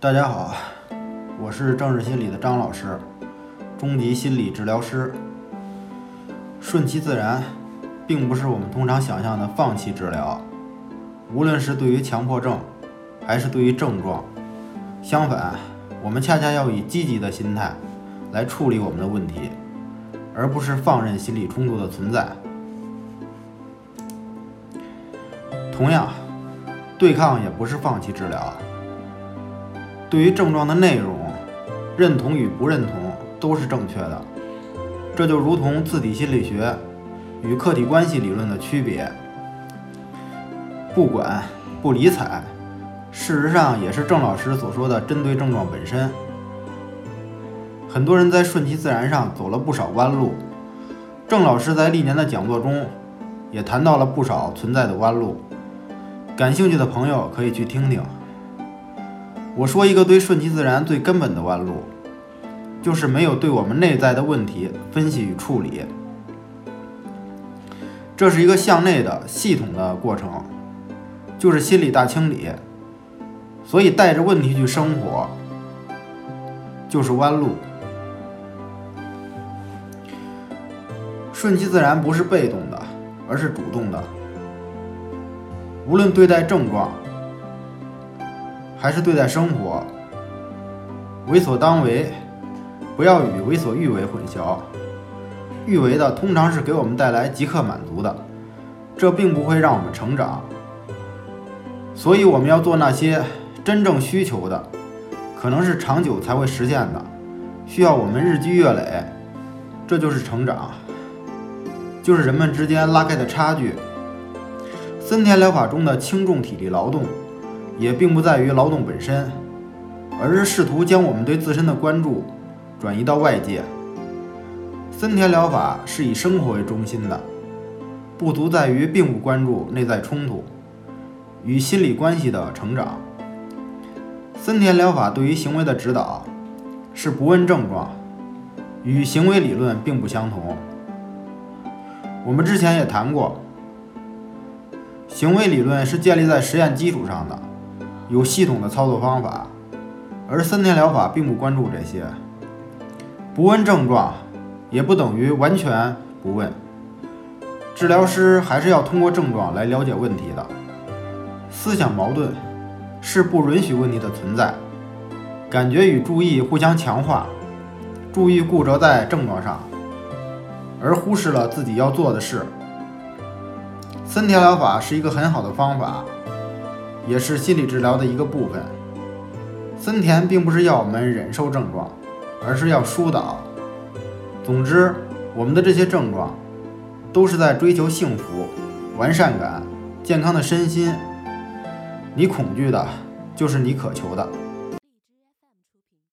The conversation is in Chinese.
大家好，我是政治心理的张老师，中级心理治疗师。顺其自然，并不是我们通常想象的放弃治疗。无论是对于强迫症，还是对于症状，相反，我们恰恰要以积极的心态来处理我们的问题，而不是放任心理冲突的存在。同样，对抗也不是放弃治疗。对于症状的内容，认同与不认同都是正确的。这就如同自体心理学与客体关系理论的区别。不管不理睬，事实上也是郑老师所说的针对症状本身。很多人在顺其自然上走了不少弯路，郑老师在历年的讲座中也谈到了不少存在的弯路。感兴趣的朋友可以去听听。我说一个对顺其自然最根本的弯路，就是没有对我们内在的问题分析与处理。这是一个向内的系统的过程，就是心理大清理。所以带着问题去生活，就是弯路。顺其自然不是被动的，而是主动的。无论对待症状，还是对待生活，为所当为，不要与为所欲为混淆。欲为的通常是给我们带来即刻满足的，这并不会让我们成长。所以我们要做那些真正需求的，可能是长久才会实现的，需要我们日积月累，这就是成长，就是人们之间拉开的差距。森田疗法中的轻重体力劳动。也并不在于劳动本身，而是试图将我们对自身的关注转移到外界。森田疗法是以生活为中心的，不足在于并不关注内在冲突与心理关系的成长。森田疗法对于行为的指导是不问症状，与行为理论并不相同。我们之前也谈过，行为理论是建立在实验基础上的。有系统的操作方法，而森田疗法并不关注这些。不问症状，也不等于完全不问。治疗师还是要通过症状来了解问题的。思想矛盾是不允许问题的存在。感觉与注意互相强化，注意固着在症状上，而忽视了自己要做的事。森田疗法是一个很好的方法。也是心理治疗的一个部分。森田并不是要我们忍受症状，而是要疏导。总之，我们的这些症状都是在追求幸福、完善感、健康的身心。你恐惧的，就是你渴求的。